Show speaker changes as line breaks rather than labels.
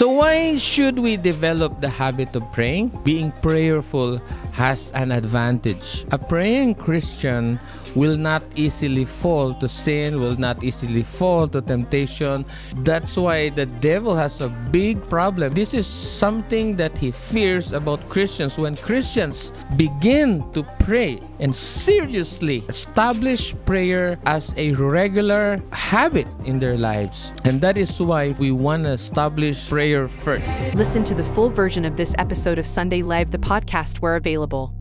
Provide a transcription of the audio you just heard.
So, why should we develop the habit of praying? Being prayerful has an advantage. A praying Christian will not easily fall to sin, will not easily fall to temptation. That's why the devil has a big problem. This is something that he fears about Christians. When Christians begin to pray and seriously establish prayer as a regular habit in their lives. And that is why we want to establish prayer first.
Listen to the full version of this episode of Sunday Live, the podcast, where available available.